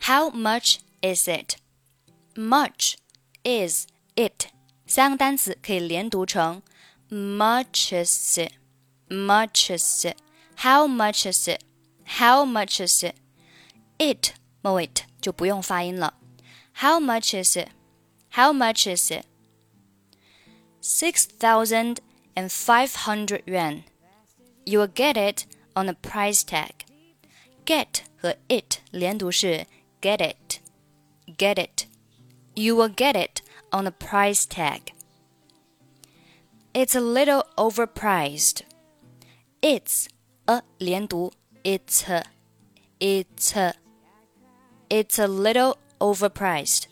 How much is it? Much is it 三个单词可以连读成 much is it, much is it. How much is it? How much is it? It 末尾就不用发音了。How much is it? How much is it? Six thousand and five hundred yuan. You will get it on a price tag. Get 和 it 连读是 get it, get it. You will get it on a price tag. It's a little overpriced. It's a 连读 it's a, it's a, it's a little overpriced.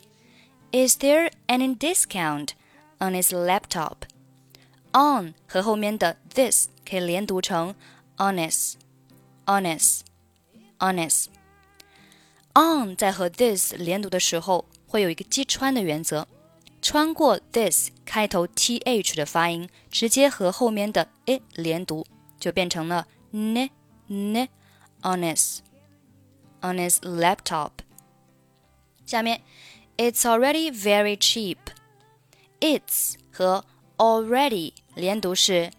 Is there any discount on his laptop? On 和后面的 this 可以连读成 honest, honest, honest. On 在和 this 连读的时候，会有一个击穿的原则，穿过 this 开头 th 的发音，直接和后面的 it 连读，就变成了 n n on his on his laptop. 下面 It's already very cheap. It's 和 already 连读是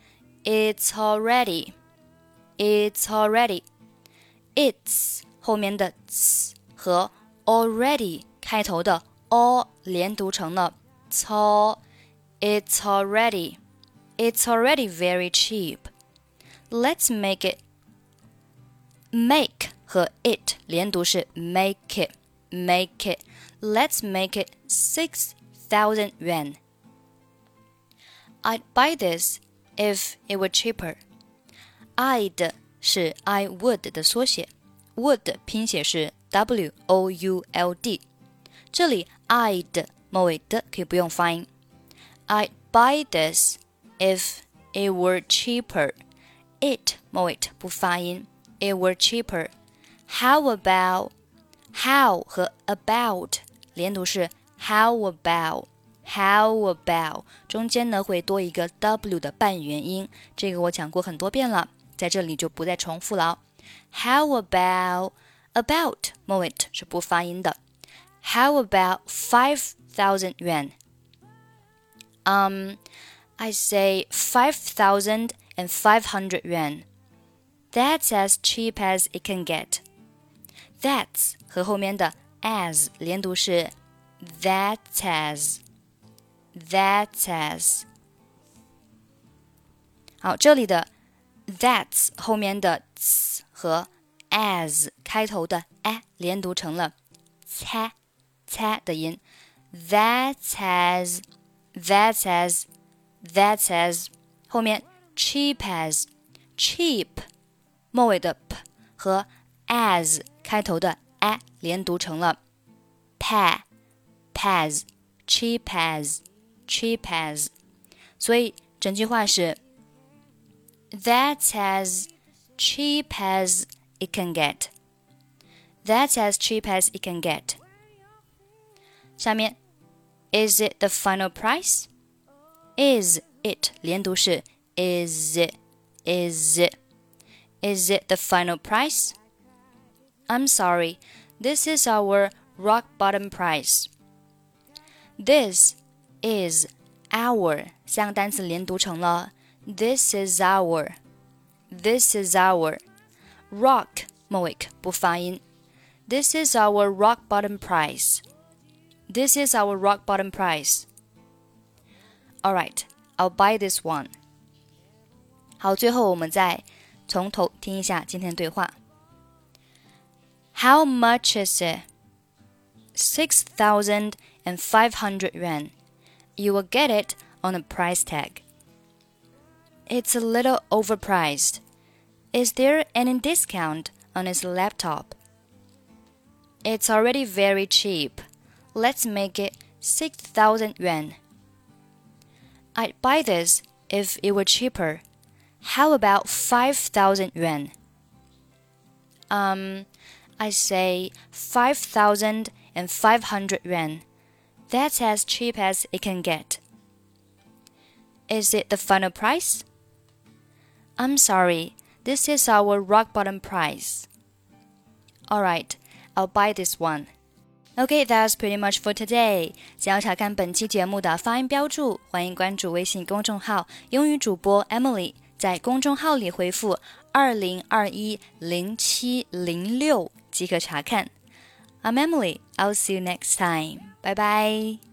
It's already. It's already. It's 后面的 s 和 already 开头的 all 连读成了 tall. It's already. It's already very cheap. Let's make it. Make 和 it 连读是 make it. Make it. Let's make it 6,000 yuan. I'd buy this if it were cheaper. I'd 是 I would 的缩写，would 拼写是 W O U L D，这里 I'd 末尾的可以不用发音。I'd buy this if it were cheaper. It 末尾不发音，it were cheaper. How about how 和 about 连读是 how about how about 中间呢会多一个 w 的半元音，这个我讲过很多遍了，在这里就不再重复了。How about about 末尾是不发音的。How about five thousand yuan? Um, I say five thousand and five hundred yuan. That's as cheap as it can get. That's 和后面的 as 连读是 that as that as。好，这里的 that's 后面的 s 和 as 开头的 a 连读成了 c c 的音。That's as that's as that's as 后面 cheap as cheap 末尾的 p 和 as 开头的 a 连读成了 pa pas cheap as cheap as，所以整句话是 That's as cheap as it can get. That's as cheap as it can get. 下面 Is it the final price? Is it 连读是 Is it Is it Is it the final price? I'm sorry, this is our rock bottom price. This is our 三个单词连读成了 This is our. This is our. Rock 末尾不发音。This is our rock bottom price. This is our rock bottom price. All right, I'll buy this one. 好，最后我们再从头听一下今天的对话。how much is it? Six thousand and five hundred yuan. You will get it on a price tag. It's a little overpriced. Is there any discount on his laptop? It's already very cheap. Let's make it 6,000 yuan. I'd buy this if it were cheaper. How about 5,000 yuan? Um, I say 5,500 yuan. That's as cheap as it can get. Is it the final price? I'm sorry, this is our rock bottom price. Alright, I'll buy this one. Okay, that's pretty much for today. 想要查看本期节目的发音标注，欢迎关注微信公众号“英语主播 Emily”。在公众号里回复“二零二一零七零六”即可查看。I'm Emily. I'll see you next time. Bye bye.